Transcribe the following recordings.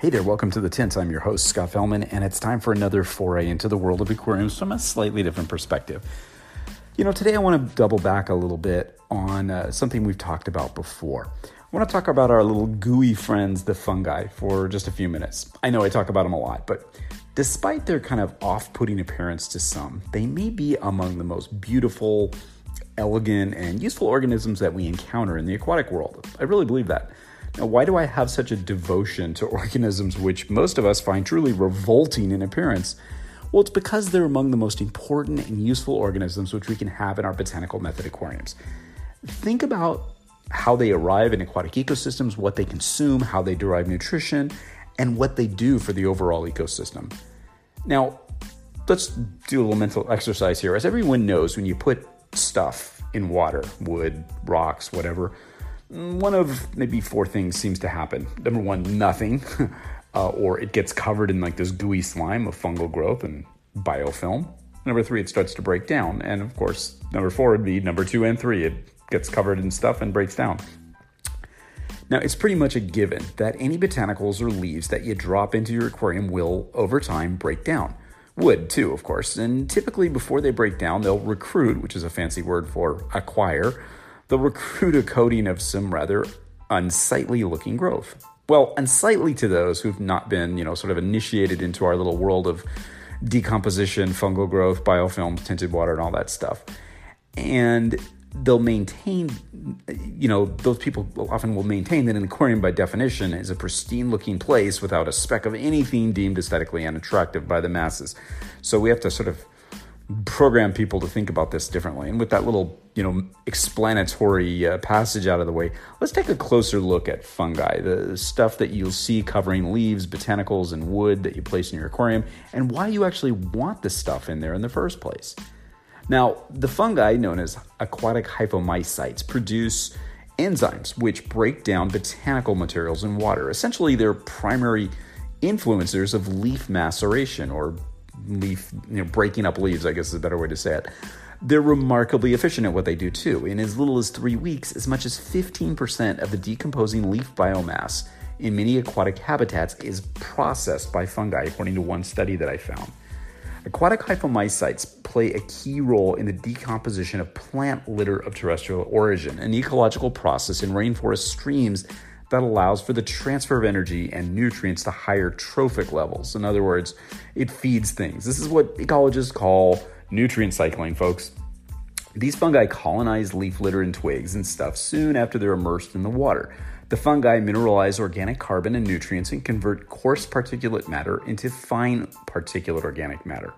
Hey there, welcome to the Tint. I'm your host, Scott Fellman, and it's time for another foray into the world of aquariums from a slightly different perspective. You know, today I want to double back a little bit on uh, something we've talked about before. I want to talk about our little gooey friends, the fungi, for just a few minutes. I know I talk about them a lot, but despite their kind of off putting appearance to some, they may be among the most beautiful, elegant, and useful organisms that we encounter in the aquatic world. I really believe that. Now, why do I have such a devotion to organisms which most of us find truly revolting in appearance? Well, it's because they're among the most important and useful organisms which we can have in our botanical method aquariums. Think about how they arrive in aquatic ecosystems, what they consume, how they derive nutrition, and what they do for the overall ecosystem. Now, let's do a little mental exercise here. As everyone knows, when you put stuff in water, wood, rocks, whatever, one of maybe four things seems to happen. Number one, nothing, uh, or it gets covered in like this gooey slime of fungal growth and biofilm. Number three, it starts to break down. And of course, number four would be number two and three, it gets covered in stuff and breaks down. Now, it's pretty much a given that any botanicals or leaves that you drop into your aquarium will, over time, break down. Wood, too, of course. And typically, before they break down, they'll recruit, which is a fancy word for acquire, they'll recruit a coating of some rather unsightly looking growth. Well, unsightly to those who've not been, you know, sort of initiated into our little world of decomposition, fungal growth, biofilms, tinted water, and all that stuff. And they'll maintain, you know, those people often will maintain that an aquarium, by definition, is a pristine looking place without a speck of anything deemed aesthetically unattractive by the masses. So we have to sort of program people to think about this differently. And with that little, you know, explanatory uh, passage out of the way, let's take a closer look at fungi, the stuff that you'll see covering leaves, botanicals, and wood that you place in your aquarium, and why you actually want this stuff in there in the first place. Now, the fungi known as aquatic hyphomycetes produce enzymes which break down botanical materials in water. Essentially, they're primary influencers of leaf maceration or leaf, you know, breaking up leaves, I guess is a better way to say it. They're remarkably efficient at what they do too. In as little as three weeks, as much as 15% of the decomposing leaf biomass in many aquatic habitats is processed by fungi, according to one study that I found. Aquatic hyphomycetes play a key role in the decomposition of plant litter of terrestrial origin, an ecological process in rainforest streams that allows for the transfer of energy and nutrients to higher trophic levels. In other words, it feeds things. This is what ecologists call nutrient cycling, folks. These fungi colonize leaf litter and twigs and stuff soon after they're immersed in the water. The fungi mineralize organic carbon and nutrients and convert coarse particulate matter into fine particulate organic matter.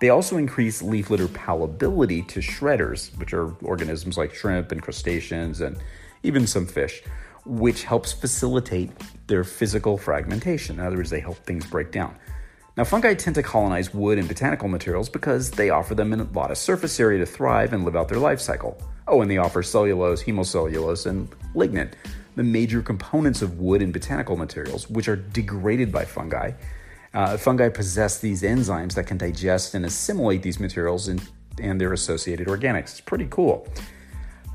They also increase leaf litter palatability to shredders, which are organisms like shrimp and crustaceans and even some fish which helps facilitate their physical fragmentation. In other words, they help things break down. Now, fungi tend to colonize wood and botanical materials because they offer them a lot of surface area to thrive and live out their life cycle. Oh, and they offer cellulose, hemicellulose, and lignin, the major components of wood and botanical materials, which are degraded by fungi. Uh, fungi possess these enzymes that can digest and assimilate these materials and, and their associated organics. It's pretty cool.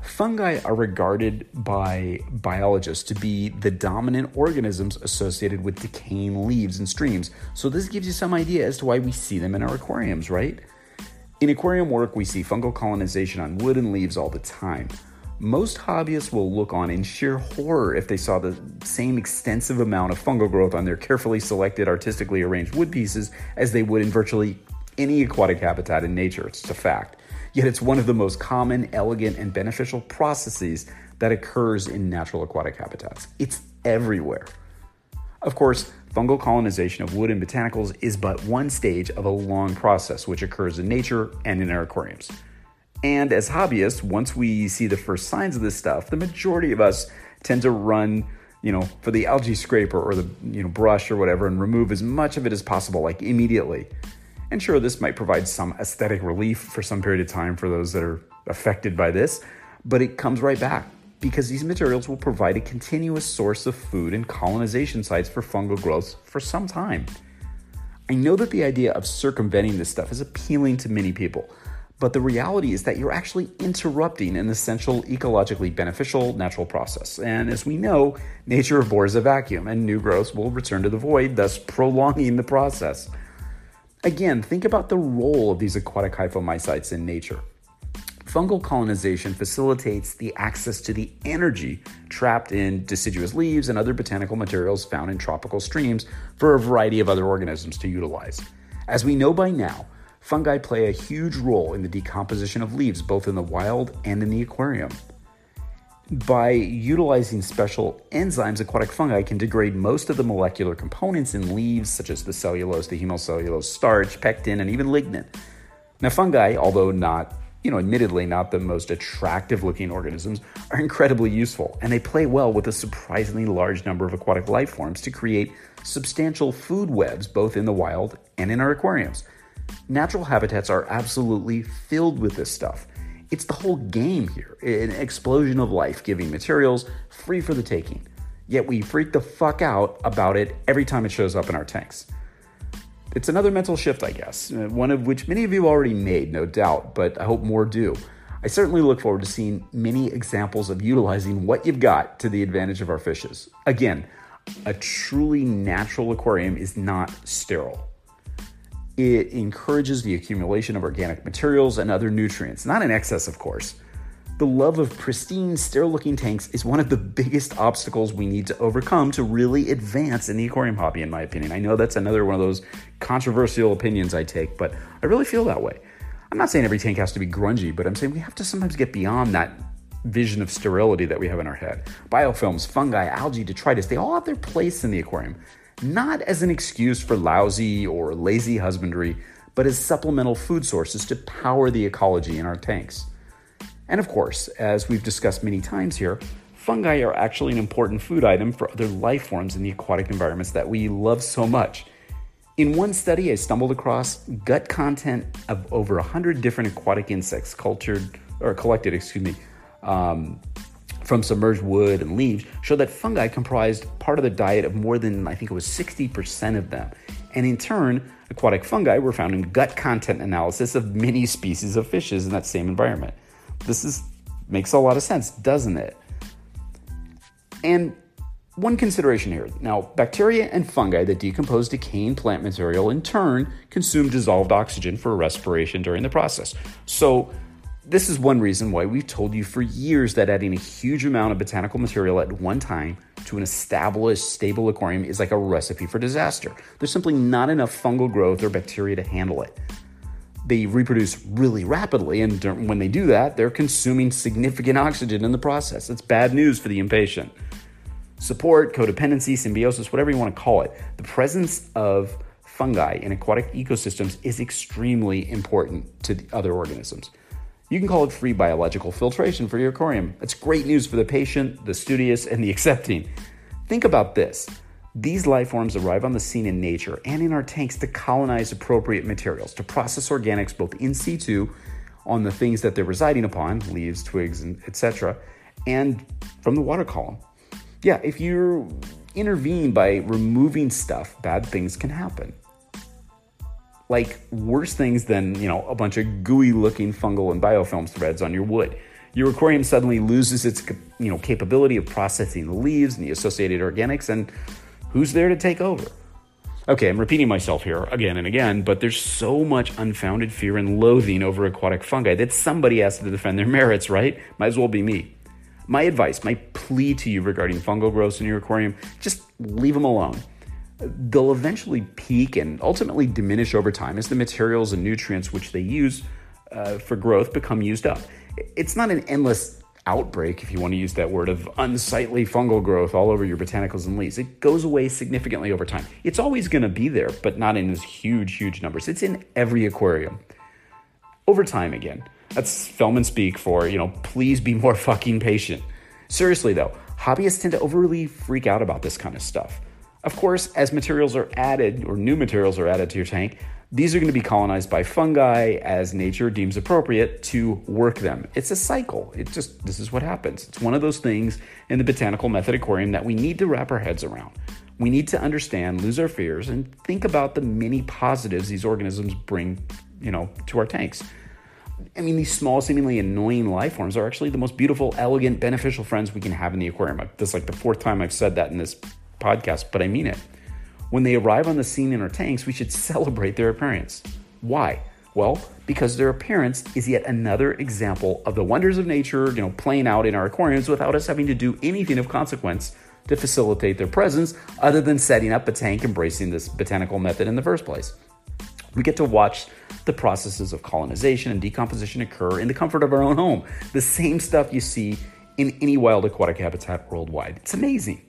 Fungi are regarded by biologists to be the dominant organisms associated with decaying leaves and streams. So, this gives you some idea as to why we see them in our aquariums, right? In aquarium work, we see fungal colonization on wood and leaves all the time. Most hobbyists will look on in sheer horror if they saw the same extensive amount of fungal growth on their carefully selected, artistically arranged wood pieces as they would in virtually any aquatic habitat in nature. It's a fact yet it's one of the most common, elegant, and beneficial processes that occurs in natural aquatic habitats. It's everywhere. Of course, fungal colonization of wood and botanicals is but one stage of a long process which occurs in nature and in our aquariums. And as hobbyists, once we see the first signs of this stuff, the majority of us tend to run, you know, for the algae scraper or the, you know, brush or whatever and remove as much of it as possible, like immediately. And sure, this might provide some aesthetic relief for some period of time for those that are affected by this, but it comes right back because these materials will provide a continuous source of food and colonization sites for fungal growth for some time. I know that the idea of circumventing this stuff is appealing to many people, but the reality is that you're actually interrupting an essential ecologically beneficial natural process. And as we know, nature abhors a vacuum, and new growths will return to the void, thus prolonging the process. Again, think about the role of these aquatic hyphomycetes in nature. Fungal colonization facilitates the access to the energy trapped in deciduous leaves and other botanical materials found in tropical streams for a variety of other organisms to utilize. As we know by now, fungi play a huge role in the decomposition of leaves both in the wild and in the aquarium. By utilizing special enzymes, aquatic fungi can degrade most of the molecular components in leaves, such as the cellulose, the hemicellulose, starch, pectin, and even lignin. Now, fungi, although not you know, admittedly not the most attractive looking organisms, are incredibly useful, and they play well with a surprisingly large number of aquatic life forms to create substantial food webs both in the wild and in our aquariums. Natural habitats are absolutely filled with this stuff. It's the whole game here an explosion of life giving materials free for the taking. Yet we freak the fuck out about it every time it shows up in our tanks. It's another mental shift, I guess, uh, one of which many of you already made, no doubt, but I hope more do. I certainly look forward to seeing many examples of utilizing what you've got to the advantage of our fishes. Again, a truly natural aquarium is not sterile. It encourages the accumulation of organic materials and other nutrients, not in excess, of course. The love of pristine, sterile looking tanks is one of the biggest obstacles we need to overcome to really advance in the aquarium hobby, in my opinion. I know that's another one of those controversial opinions I take, but I really feel that way. I'm not saying every tank has to be grungy, but I'm saying we have to sometimes get beyond that vision of sterility that we have in our head. Biofilms, fungi, algae, detritus, they all have their place in the aquarium, not as an excuse for lousy or lazy husbandry, but as supplemental food sources to power the ecology in our tanks. And of course, as we've discussed many times here, fungi are actually an important food item for other life forms in the aquatic environments that we love so much. In one study, I stumbled across gut content of over 100 different aquatic insects cultured or collected, excuse me, um, from submerged wood and leaves showed that fungi comprised part of the diet of more than, I think it was 60% of them. And in turn, aquatic fungi were found in gut content analysis of many species of fishes in that same environment. This is makes a lot of sense, doesn't it? And one consideration here. Now, bacteria and fungi that decompose decaying plant material in turn consume dissolved oxygen for respiration during the process. So, this is one reason why we've told you for years that adding a huge amount of botanical material at one time to an established, stable aquarium is like a recipe for disaster. There's simply not enough fungal growth or bacteria to handle it they reproduce really rapidly, and when they do that, they're consuming significant oxygen in the process. It's bad news for the impatient. Support, codependency, symbiosis, whatever you want to call it, the presence of fungi in aquatic ecosystems is extremely important to the other organisms. You can call it free biological filtration for your aquarium. It's great news for the patient, the studious, and the accepting. Think about this these life forms arrive on the scene in nature and in our tanks to colonize appropriate materials, to process organics both in situ on the things that they're residing upon, leaves, twigs, and etc., and from the water column. Yeah, if you intervene by removing stuff, bad things can happen. Like worse things than, you know, a bunch of gooey looking fungal and biofilm threads on your wood. Your aquarium suddenly loses its, you know, capability of processing the leaves and the associated organics and Who's there to take over? Okay, I'm repeating myself here again and again, but there's so much unfounded fear and loathing over aquatic fungi that somebody has to defend their merits, right? Might as well be me. My advice, my plea to you regarding fungal growths in your aquarium, just leave them alone. They'll eventually peak and ultimately diminish over time as the materials and nutrients which they use uh, for growth become used up. It's not an endless outbreak, if you want to use that word, of unsightly fungal growth all over your botanicals and leaves. It goes away significantly over time. It's always going to be there, but not in these huge, huge numbers. It's in every aquarium. Over time, again, That's Fellman speak for, you know, please be more fucking patient. Seriously though, hobbyists tend to overly freak out about this kind of stuff. Of course, as materials are added or new materials are added to your tank, these are going to be colonized by fungi as nature deems appropriate to work them. It's a cycle. It just this is what happens. It's one of those things in the botanical method aquarium that we need to wrap our heads around. We need to understand, lose our fears, and think about the many positives these organisms bring, you know, to our tanks. I mean, these small, seemingly annoying life forms are actually the most beautiful, elegant, beneficial friends we can have in the aquarium. This is like the fourth time I've said that in this podcast, but I mean it. When they arrive on the scene in our tanks, we should celebrate their appearance. Why? Well, because their appearance is yet another example of the wonders of nature, you know, playing out in our aquariums without us having to do anything of consequence to facilitate their presence other than setting up a tank embracing this botanical method in the first place. We get to watch the processes of colonization and decomposition occur in the comfort of our own home. The same stuff you see in any wild aquatic habitat worldwide. It's amazing.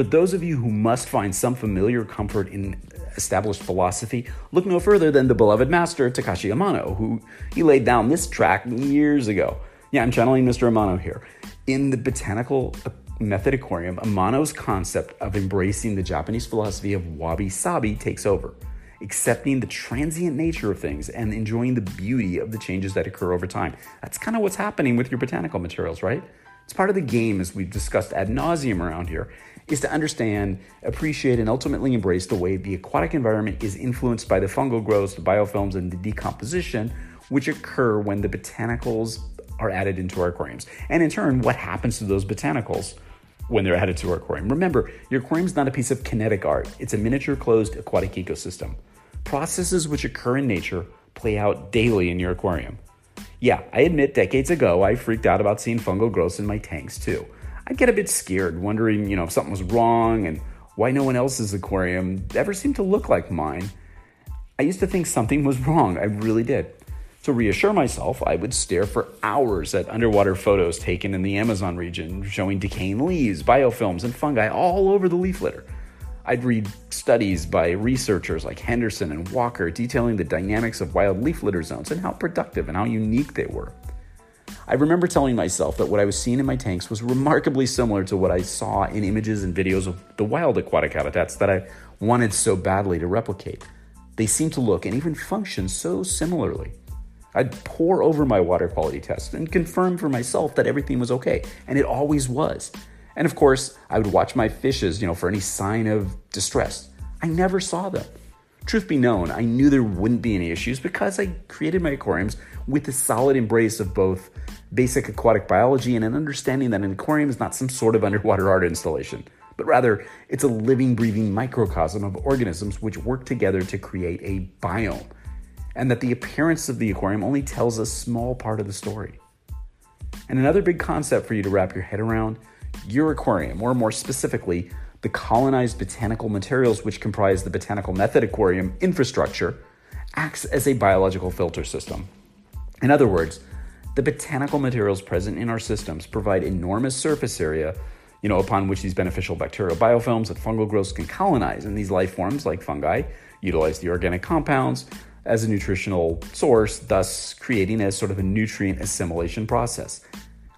For those of you who must find some familiar comfort in established philosophy, look no further than the beloved master Takashi Amano, who he laid down this track years ago. Yeah, I'm channeling Mr. Amano here. In the botanical uh, method aquarium, Amano's concept of embracing the Japanese philosophy of wabi sabi takes over accepting the transient nature of things and enjoying the beauty of the changes that occur over time. That's kind of what's happening with your botanical materials, right? It's part of the game, as we've discussed ad nauseum around here, is to understand, appreciate, and ultimately embrace the way the aquatic environment is influenced by the fungal growth, the biofilms, and the decomposition which occur when the botanicals are added into our aquariums. And in turn, what happens to those botanicals when they're added to our aquarium? Remember, your aquarium is not a piece of kinetic art, it's a miniature closed aquatic ecosystem. Processes which occur in nature play out daily in your aquarium. Yeah, I admit decades ago I freaked out about seeing fungal growths in my tanks too. I'd get a bit scared, wondering, you know, if something was wrong and why no one else's aquarium ever seemed to look like mine. I used to think something was wrong, I really did. To reassure myself, I would stare for hours at underwater photos taken in the Amazon region showing decaying leaves, biofilms, and fungi all over the leaf litter. I'd read studies by researchers like Henderson and Walker detailing the dynamics of wild leaf litter zones and how productive and how unique they were. I remember telling myself that what I was seeing in my tanks was remarkably similar to what I saw in images and videos of the wild aquatic habitats that I wanted so badly to replicate. They seemed to look and even function so similarly. I'd pour over my water quality test and confirm for myself that everything was okay, and it always was. And of course, I would watch my fishes, you know, for any sign of distress. I never saw them. Truth be known, I knew there wouldn't be any issues because I created my aquariums with a solid embrace of both basic aquatic biology and an understanding that an aquarium is not some sort of underwater art installation, but rather it's a living, breathing microcosm of organisms which work together to create a biome, and that the appearance of the aquarium only tells a small part of the story. And another big concept for you to wrap your head around your aquarium, or more specifically, the colonized botanical materials which comprise the botanical method aquarium infrastructure, acts as a biological filter system. In other words, the botanical materials present in our systems provide enormous surface area, you know, upon which these beneficial bacterial biofilms and fungal growths can colonize. And these life forms, like fungi, utilize the organic compounds as a nutritional source, thus creating a sort of a nutrient assimilation process.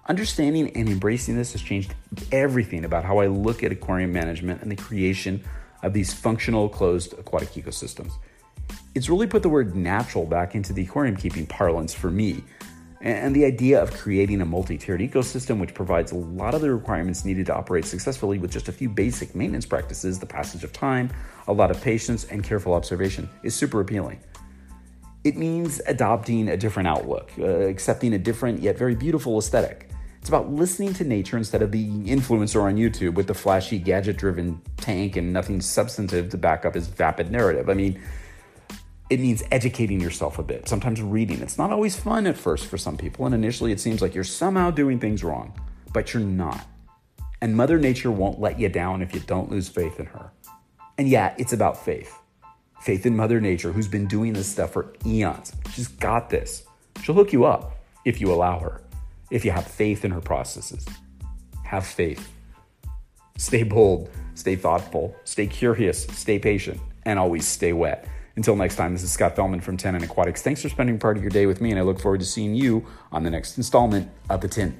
Understanding and embracing this has changed everything about how I look at aquarium management and the creation of these functional closed aquatic ecosystems. It's really put the word natural back into the aquarium keeping parlance for me. And the idea of creating a multi tiered ecosystem which provides a lot of the requirements needed to operate successfully with just a few basic maintenance practices, the passage of time, a lot of patience, and careful observation is super appealing. It means adopting a different outlook, uh, accepting a different yet very beautiful aesthetic. It's about listening to nature instead of the influencer on YouTube with the flashy, gadget driven tank and nothing substantive to back up his vapid narrative. I mean, it means educating yourself a bit, sometimes reading. It's not always fun at first for some people, and initially it seems like you're somehow doing things wrong, but you're not. And Mother Nature won't let you down if you don't lose faith in her. And yeah, it's about faith. Faith in Mother Nature, who's been doing this stuff for eons. She's got this. She'll hook you up if you allow her if you have faith in her processes. Have faith. Stay bold, stay thoughtful, stay curious, stay patient, and always stay wet. Until next time, this is Scott Fellman from Tannin Aquatics. Thanks for spending part of your day with me, and I look forward to seeing you on the next installment of The Tint.